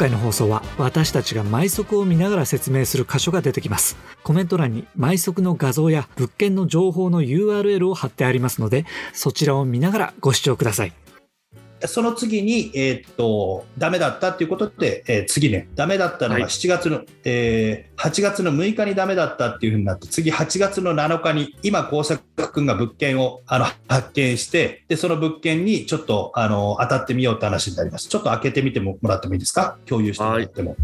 回の放送は私たちが埋足を見ながら説明する箇所が出てきます。コメント欄に埋足の画像や物件の情報の URL を貼ってありますのでそちらを見ながらご視聴ください。その次に、えーっと、ダメだったっていうことで、えー次ね、ダメだったのがはい7月の、えー8月の6日にダメだったっていうふうになって、次8月の7日に、今、工作君が物件をあの発見して、で、その物件にちょっとあの当たってみようって話になります。ちょっと開けてみてもらってもいいですか？共有してもらっても。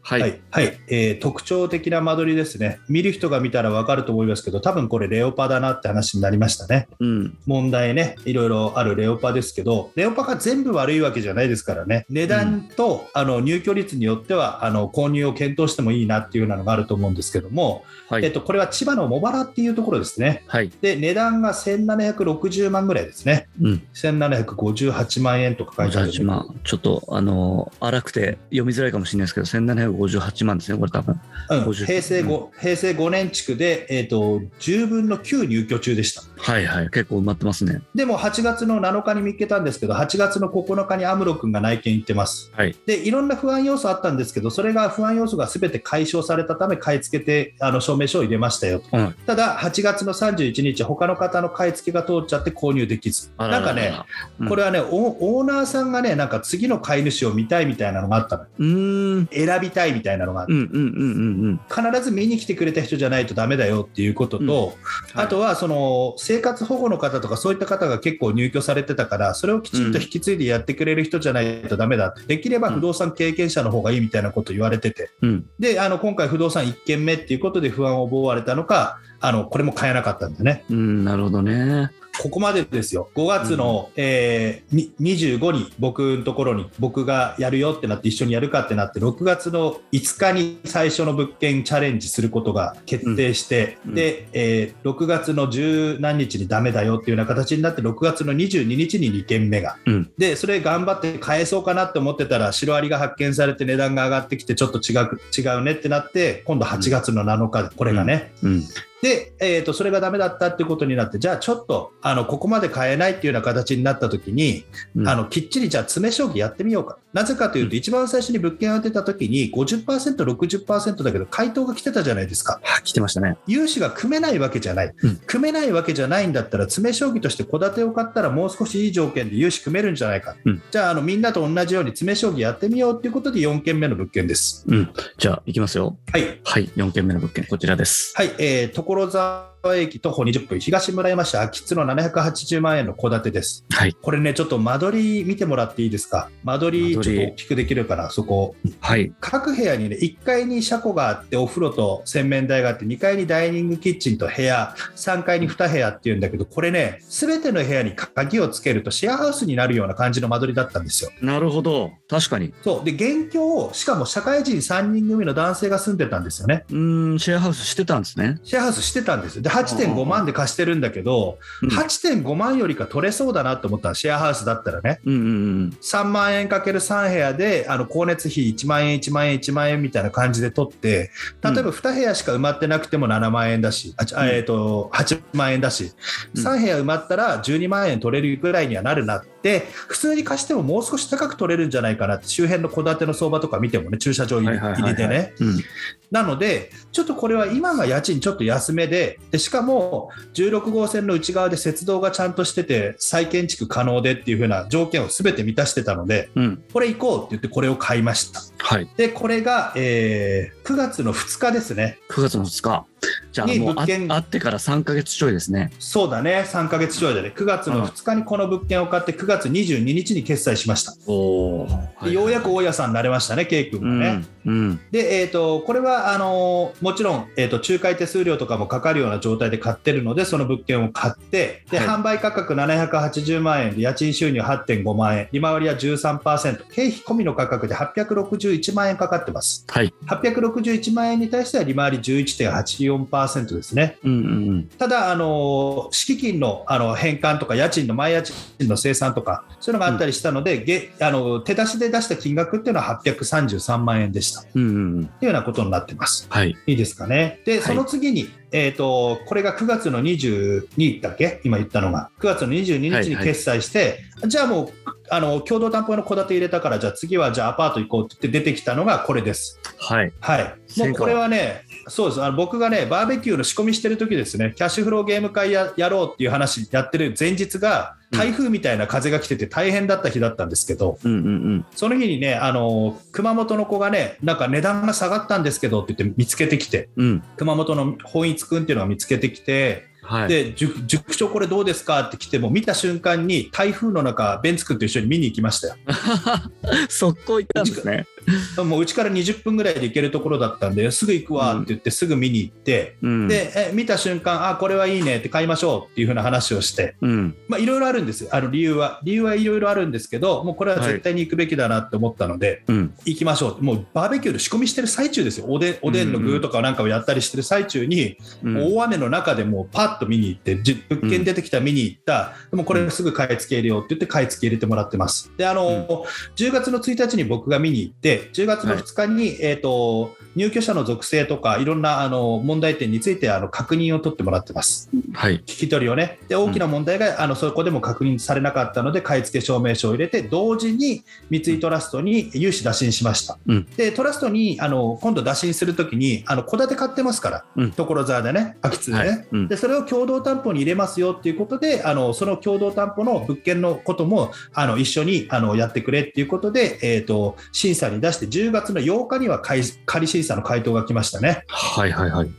はい、はい、はいえー特徴的な間取りですね。見る人が見たら分かると思いますけど、多分これレオパだなって話になりましたね。うん問題ね、いろいろあるレオパですけど、レオパが全部悪いわけじゃないですからね、値段と、あの入居率によってはあの購入を検討してもいいなっていうようなのがあると思うんですけども、はいえっと、これは千葉の茂原っていうところですね。はいで、値段が1760万ぐらいですね。うん1758万円とか書いてあるんで。58万、ちょっとあの荒くて読みづらいかもしれないですけど、1758万ですね、これ多分。うん50平成 5, 平成5年築で、えっと10分の9入居中でした。はいはい、結構埋まってますね。でも8月の7日に見つけたんですけど、8月の9日にアムロ君が内見行ってます。はい。で、いろんな不安要素あったんですけど、それが不安要素がすべて解消されたため、買い付けてあの証明書を入れましたよと。うんただ、8月の31日、他の方の買い付けが通っちゃって購入できず。なんかね、うんこれはね、オオーナーさんがね、なんか次の買い主を見たいみたいなのがあったの。うーん。選びたいみたいなのがあってうんうんうんうん必ず見に来てくれた人じゃないとダメだよっていうことと、あとはその生活保護の方とかそういった方が結構入居されてたからそれをきちんと引き継いでやってくれる人じゃないとダメだ、できれば不動産経験者の方がいいみたいなこと言われててうん。うん。であの今回不動産1軒目っていうことで不安を覚われたのかあのこれも買えなかったんだね。うん、なるほどね。ここまでですよ、5月の、えーに25に僕のところに僕がやるよってなって、一緒にやるかってなって、6月の5日に最初の物件チャレンジすることが決定して、うん。で、えー6月の十何日にダメだよっていうような形になって、6月の22日に2件目が、うん。で、それ頑張って返そうかなって思ってたら、シロアリが発見されて値段が上がってきて、ちょっと違う違うねってなって、今度8月の7日、これがね。うん。で、えー、とそれがダメだったっていうことになって、じゃあちょっとあのここまで買えないっていうような形になったときに、うんあのきっちりじゃあ詰め将棋やってみようか。なぜかというと、一番最初に物件を当てたときに50%、60%だけど、回答が来てたじゃないですか。は来てましたね。融資が組めないわけじゃない、うん組めないわけじゃないんだったら、詰め将棋として戸建てを買ったら、もう少しいい条件で融資組めるんじゃないか、うんじゃああのみんなと同じように詰め将棋やってみようっていうことで、4件目の物件です。うん。じゃあ、行きますよ。はいはい、4件目の物件、こちらです。はい、えー、所沢駅徒歩20分、東村山市秋津の780万円の戸建てです。はい。これね、ちょっと間取り見てもらっていいですか？間取りちょっと大きくできるかな、そこ。はい。各部屋にね、1階に車庫があって、お風呂と洗面台があって、2階にダイニングキッチンと部屋、3階に2部屋っていうんだけど、これね、すべての部屋に鍵をつけるとシェアハウスになるような感じの間取りだったんですよ。なるほど。確かに。そう。で、現況を、しかも社会人3人組の男性が住んでたんですよね。うーん、シェアハウスしてたんですね。シェアハウスしてたんですよ。で、8.5万で貸してるんだけど、うん。8.5万よりか取れそうだなと思ったら、シェアハウスだったらね、うんうんうん。3万円かける3部屋で、あの光熱費1万円、1万円、1万円みたいな感じで取って、例えば2部屋しか埋まってなくても7万円だし、あえー、と8万円だし、うん。3部屋埋まったら12万円取れるぐらいにはなるなって、普通に貸してももう少し高く取れるんじゃないかなって、周辺の戸建ての相場とか見てもね、駐車場入りはいはいはいはい入りでね。うん。なので、ちょっとこれは今が家賃ちょっと安めで、でしかも16号線の内側で雪道がちゃんとしてて、再建築可能でっていう風な条件をすべて満たしてたので、うん。これ行こうって言って、これを買いました。はい。で、これが、えー9月の2日ですね。9月の2日。じゃあ、にもうあ物件会ってから3ヶ月ちょいですね。そうだね、3ヶ月ちょいでね、9月の2日にこの物件を買って、9月22日に決済しました。おお。でようやく大家さんになれましたね、ケイ君うん。がね。うん。で、えー、とこれはあのーもちろん、えー、と仲介手数料とかもかかるような状態で買ってるので、その物件を買って、ではい販売価格780万円で、家賃収入8.5万円、利回りは13%、経費込みの価格で861万円かかってます。はい。861万円に対しては利回り11.84%、12%ですね。うんうんただ、あの敷金のあの返還とか家賃の前家賃の生産とかそういうのがあったりしたので、げあの手出しで出した金額っていうのは833万円でしたとうん。うんうんうん。いうようなことになってます。はい。いいですかね。で、はいその次に、えー、とこれが9月の22だっけ、今言ったのが、9月の22日に決済して、じゃあもうあの共同担保の戸建て入れたから、じゃあ次はじゃあアパート行こうって言って出てきたのがこれです。はい。はい、もうこれはね、そうです。あの僕がね、バーベキューの仕込みしてる時ですね、キャッシュフローゲーム会ややろうっていう話やってる前日が、台風みたいな風が来てて大変だった日だったんですけど、うんうんうん。その日にね、あの熊本の子がね、なんか値段が下がったんですけどって言って見つけてきて、うん。熊本の本一くんっていうのが見つけてきて、はい。で塾塾長、これどうですかって来て、もう見た瞬間に台風の中、ベンツ君と一緒に見に行きましたよ。速攻行ったんですね。もううちから20分ぐらいで行けるところだったんで、すぐ行くわって言って、すぐ見に行って、うん。でえ見た瞬間、あこれはいいねって買いましょうっていう風な話をして、いろいろあるんですよ、あの理由は。理由はいろいろあるんですけど、もうこれは絶対に行くべきだなって思ったので、うん。行きましょう、もうバーベキューの仕込みしてる最中ですよ、おでんおでんの具とかなんかをやったりしてる最中に、うん。大雨の中でもうパッと見に行って、じ物件出てきたら見に行った、でもこれすぐ買い付け入れようって言って、買い付け入れてもらってます。で、あの、10月の1日に僕が見に行って、10月の2日に、えっ、と、入居者の属性とか、いろんなあの問題点についてあの確認を取ってもらってます。はい。聞き取りをね。で、大きな問題が、あのそこでも確認されなかったので、買い付け証明書を入れて、同時に三井トラストに融資打診しました。うんで、トラストにあの今度打診するときに、あの戸建て買ってますから、うん所沢でね、秋津でね。はい。うん。でそれを共同担保に入れますよっていうことで、あのその共同担保の物件のこともあの一緒にあのやってくれっていうことで、えー、と審査に出して、10月の8日には仮仮審査の回答が来ましたね。はいはいはい。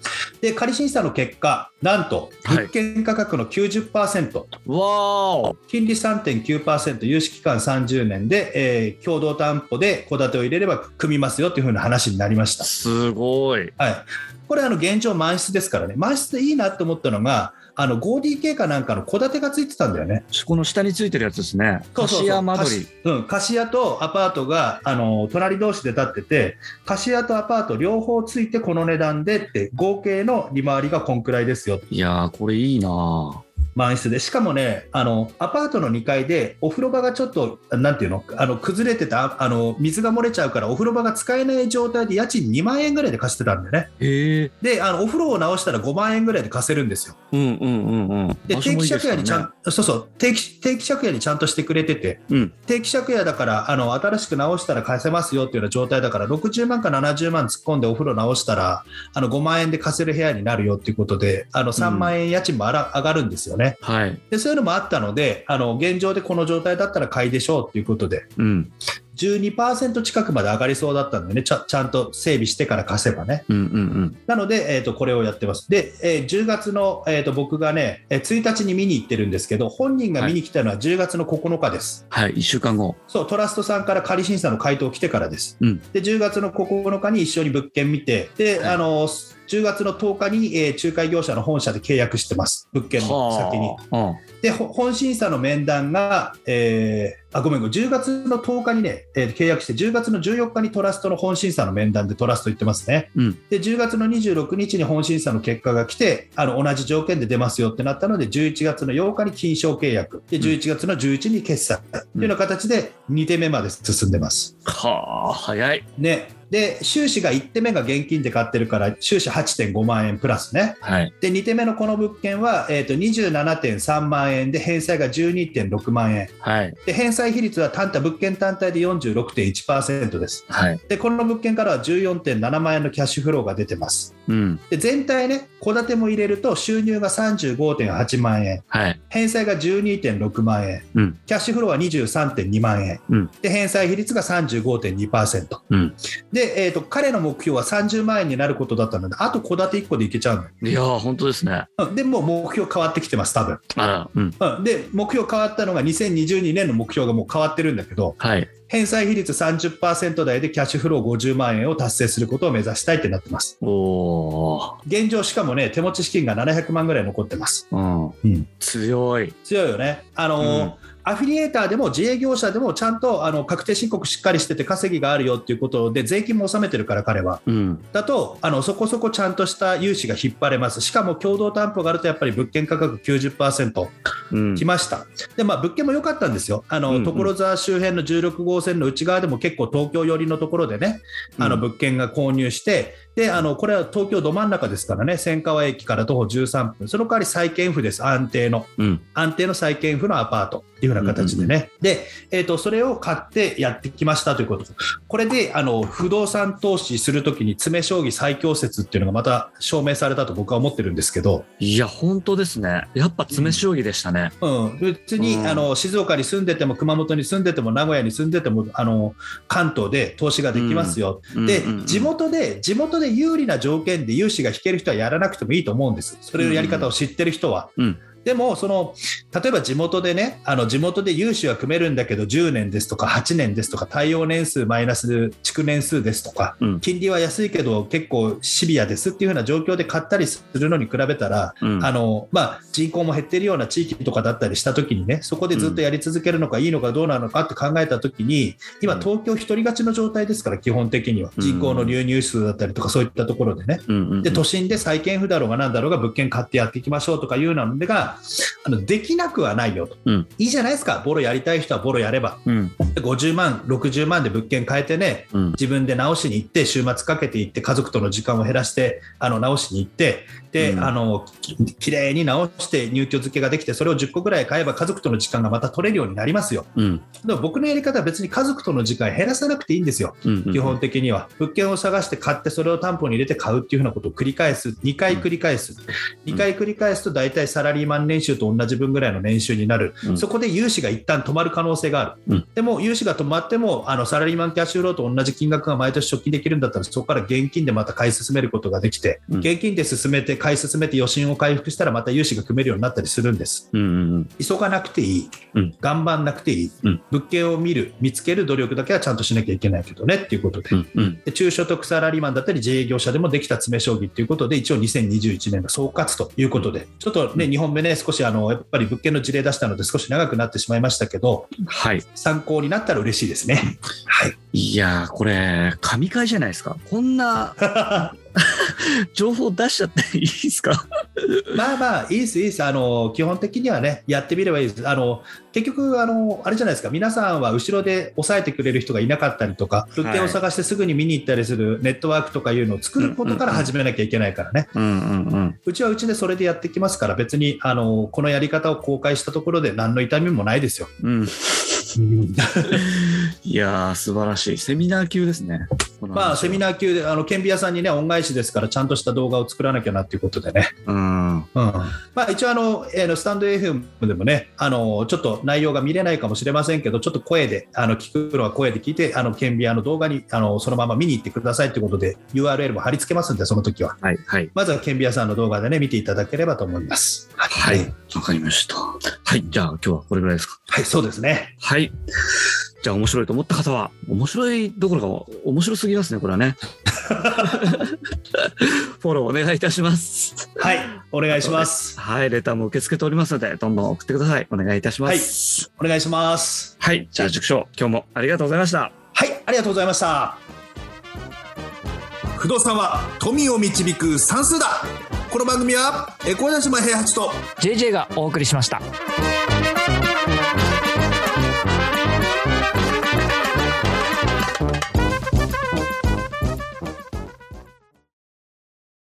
で、仮審査の結果、なんとはい物件価格の90%、わー金利3.9%、融資期間30年で、えー共同担保で戸建てを入れれば組みますよというふうな話になりました。すごい。はい、これあの現状満室ですからね、満室でいいなと思ったのが、あの 5DK かなんかの戸建てがついてたんだよね。この下についてるやつですね。そうそうそう貸家間取り。うん、貸し家とアパートがあの隣同士で建ってて、貸し家とアパート両方ついてこの値段でって、合計の利回りがこんくらいですよ、いやー、これいいなー満室で、しかもね、あのアパートの2階で、お風呂場がちょっと、なんていうの、あの崩れてたあの、水が漏れちゃうから、お風呂場が使えない状態で家賃2万円ぐらいで貸してたんだよね。で、あのお風呂を直したら5万円ぐらいで貸せるんですよ。うんうんうんうん。で、定期借家にちゃん、そうそう、定期定期借家にちゃんとしてくれてて、うん。定期借家だからあの新しく直したら返せますよっていうような状態だから60万か70万突っ込んでお風呂直したらあの5万円で貸せる部屋になるよっていうことであの3万円家賃もあら上がるんですよねはい。でそういうのもあったのであの現状でこの状態だったら買いでしょうっていうことでうん。12%近くまで上がりそうだったのでねちゃちゃんと整備してから貸せばねうんうんうん。なので、えー、とこれをやってます。で、えー10月の、えー、と僕がね、えー1日に見に行ってるんですけど、本人が見に来たのは10月の9日です。はい。一週間後。そう、トラストさんから仮審査の回答来てからです。うんで、10月の9日に一緒に物件見て、で、はいあの、10月の10日に、えー仲介業者の本社で契約してます。物件の先に。はで、ほ本審査の面談が、えーあ、ごめんごめん、10月の10日にね、えー契約して、10月の14日にトラストの本審査の面談でトラスト行ってますね。あ。うん。で、10月の26日に本審査の結果が来て、あの同じ条件で出ますよってなったので、11月の8日に金賞契約、で11月の11日に決済というような形で2手目まで進んでます。はあ、早い。ね、で、収支が1手目が現金で買ってるから、収支8.5万円プラスね。はい。で、2手目のこの物件は、えー、と27.3万円で、返済が12.6万円。はい。で、返済比率は単体、物件単体で46.1%です。はい。で、この物件からは14.7万円のキャッシュフローが出てます。うん。で全体ね、戸建ても入れると収入が35.8万円、はい。返済が12.6万円、うん。キャッシュフローは23.2万円、うんで返済比率が35.2%、うん。で、えーと、彼の目標は30万円になることだったので、あと戸建て1個でいけちゃうのよいやー、本当ですね。うんでもう目標変わってきてます、多分、あら。うん。うんで、目標変わったのが2022年の目標がもう変わってるんだけど、はい。返済比率30%台でキャッシュフロー50万円を達成することを目指したいってなってます。おー。現状、しかもね、手持ち資金が700万ぐらい残ってます。うん。うん強い。強いよね。あのーうんアフィリエーターでも自営業者でもちゃんとあの確定申告しっかりしてて稼ぎがあるよっていうことで税金も納めてるから彼はうん。だとあのそこそこちゃんとした融資が引っ張れますしかも共同担保があるとやっぱり物件価格90%うん。来ました、でまあ物件も良かったんですよ。あの、うんうん。所沢周辺の16号線の内側でも結構東京寄りのところでねあのうん。物件が購入して、であのこれは東京ど真ん中ですからね。千川駅から徒歩13分。その代わり債権府です。安定の。うん。安定の債権府のアパート。っていうような形でね、で、えー、とそれを買ってやってきました。ということ、これであの不動産投資するときに詰将棋最強説っていうのがまた証明されたと僕は思ってるんですけど、いや、本当ですね。やっぱ詰将棋でしたね。うん、別に、うん。あの静岡に住んでても熊本に住んでても名古屋に住んでてもあの関東で投資ができますよ、でうん。うん。うん。地元で地元で有利な条件で融資が引ける人はやらなくてもいいと思うんです、それのやり方を知ってる人は。うん。でもその例えば地元でねあの地元で融資は組めるんだけど10年ですとか8年ですとか対応年数マイナス築年数ですとか、うん。金利は安いけど結構シビアですっていう風な状況で買ったりするのに比べたらうん。あのまあ、人口も減ってるような地域とかだったりしたときにね、そこでずっとやり続けるのかいいのかどうなのかって考えたときに、今、うん。東京一人勝ちの状態ですから、基本的には、うん。人口の流入数だったりとか、そういったところでね。うんで都心で債権府だろうがなんだろうが物件買ってやっていきましょうとかいうのがあのできなくはないよと、うん。いいじゃないですか。ボロやりたい人はボロやれば。うん。で50万60万で物件買えてねうん。自分で直しに行って週末かけて行って家族との時間を減らしてあの直しに行ってで、うん。あのききれいに直して入居付けができてそれを10個ぐらい買えば家族との時間がまた取れるようになりますよ。うん。でも僕のやり方は別に家族との時間減らさなくていいんですよ。うんうん基本的には。物件を探して買ってそれを担保に入れて買うっていうふうなことを繰り返す。2回繰り返す。2回繰り返すと大体サラリーマン年収と同じ分ぐらいの年収になる、うん。そこで融資が一旦止まる可能性がある、うん。でも融資が止まってもあのサラリーマンキャッシュフローと同じ金額が毎年貯金できるんだったらそこから現金でまた買い進めることができて、うん。現金で進めて買い進めて余震を回復したらまた融資が組めるようになったりするんです。うんうん急がなくていい、うん。頑張んなくていい、うん。物件を見る見つける努力だけはちゃんとしなきゃいけないけどねっていうことで、うんうん。で中所得サラリーマンだったり自営業者でもできた詰将棋ということで一応2021年の総括ということで。ちょっとね2本目ね少しあのやっぱり物件の事例出したので少し長くなってしまいましたけどはい。参考になったら嬉しいですね。はい。いやーこれ神回じゃないですか？こんな 情報出しちゃっていいですか？まあまあいいですいいです。あの基本的にはねやってみればいいです。あの結局あのあれじゃないですか。皆さんは後ろで抑えてくれる人がいなかったりとか物件を探してすぐに見に行ったりするネットワークとかいうのを作ることから始めなきゃいけないからね、うんうんうん。うちはうちでそれでやってきますから、別にあのこのやり方を公開したところで何の痛みもないですよ。うん いやー素晴らしい。セミナー級ですね。まあ、セミナナー級で、あの顕微屋さんにね、恩返しですから、ちゃんとした動画を作らなきゃなっていうことでね。ーうん。うん。まあ、一応あの、えーの、スタンド FM でもねあの、ちょっと内容が見れないかもしれませんけど、ちょっと声で、あの聞くのは声で聞いて、あの顕微屋の動画にあのそのまま見に行ってくださいということで、URL も貼り付けますんで、その時は。はいはい。まずは顕微屋さんの動画でね、見ていただければと思います。はい。わかりました。はいじゃあ今日はこれぐらいですか。はい、そうですね。はいじゃあ面白いと思った方は面白いどころか面白すぎますねこれはね。フォローお願いいたします。はい、お願いします。はいレターも受け付けておりますのでどんどん送ってください。お願いいたします。お願いします。はい、じゃあ塾長今日もありがとうございました。はい、ありがとうございました。不動産は富を導く算数だ。この番組はエコーダ島平八と JJ がお送りしました